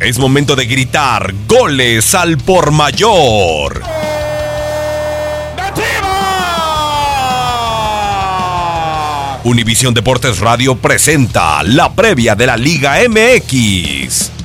Es momento de gritar goles al por mayor. Univisión Deportes Radio presenta la previa de la Liga MX.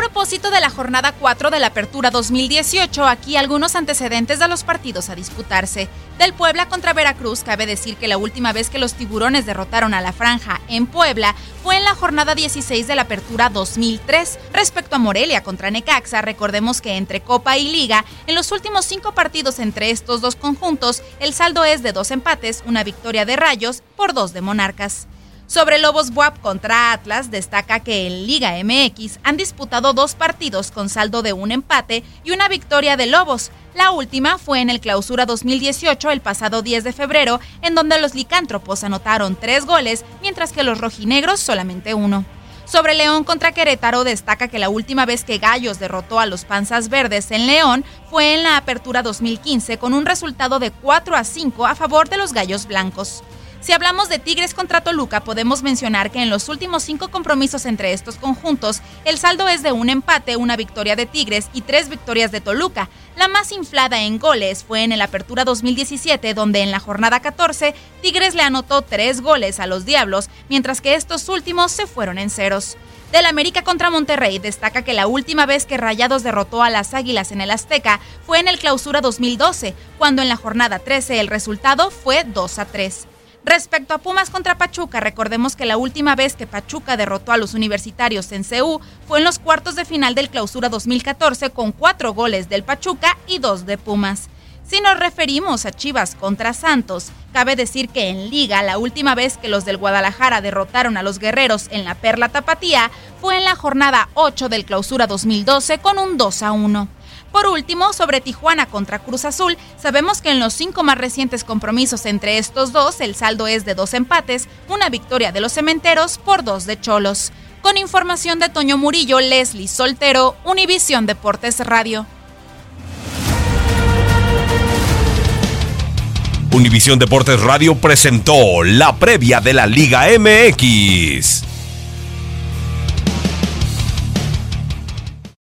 Propósito de la jornada 4 de la Apertura 2018, aquí algunos antecedentes de los partidos a disputarse. Del Puebla contra Veracruz, cabe decir que la última vez que los tiburones derrotaron a la franja en Puebla fue en la jornada 16 de la Apertura 2003. Respecto a Morelia contra Necaxa, recordemos que entre Copa y Liga, en los últimos cinco partidos entre estos dos conjuntos, el saldo es de dos empates, una victoria de Rayos por dos de Monarcas. Sobre Lobos Buap contra Atlas, destaca que en Liga MX han disputado dos partidos con saldo de un empate y una victoria de Lobos. La última fue en el Clausura 2018 el pasado 10 de febrero, en donde los licántropos anotaron tres goles, mientras que los rojinegros solamente uno. Sobre León contra Querétaro destaca que la última vez que Gallos derrotó a los Panzas Verdes en León fue en la Apertura 2015 con un resultado de 4 a 5 a favor de los Gallos Blancos. Si hablamos de Tigres contra Toluca, podemos mencionar que en los últimos cinco compromisos entre estos conjuntos, el saldo es de un empate, una victoria de Tigres y tres victorias de Toluca. La más inflada en goles fue en el Apertura 2017, donde en la jornada 14, Tigres le anotó tres goles a los Diablos, mientras que estos últimos se fueron en ceros. Del América contra Monterrey destaca que la última vez que Rayados derrotó a las Águilas en el Azteca fue en el Clausura 2012, cuando en la jornada 13 el resultado fue 2 a 3. Respecto a Pumas contra Pachuca, recordemos que la última vez que Pachuca derrotó a los universitarios en CU fue en los cuartos de final del Clausura 2014 con cuatro goles del Pachuca y dos de Pumas. Si nos referimos a Chivas contra Santos, cabe decir que en Liga la última vez que los del Guadalajara derrotaron a los guerreros en la Perla Tapatía fue en la jornada 8 del Clausura 2012 con un 2 a 1. Por último, sobre Tijuana contra Cruz Azul, sabemos que en los cinco más recientes compromisos entre estos dos, el saldo es de dos empates, una victoria de los cementeros por dos de Cholos. Con información de Toño Murillo, Leslie Soltero, Univisión Deportes Radio. Univisión Deportes Radio presentó la previa de la Liga MX.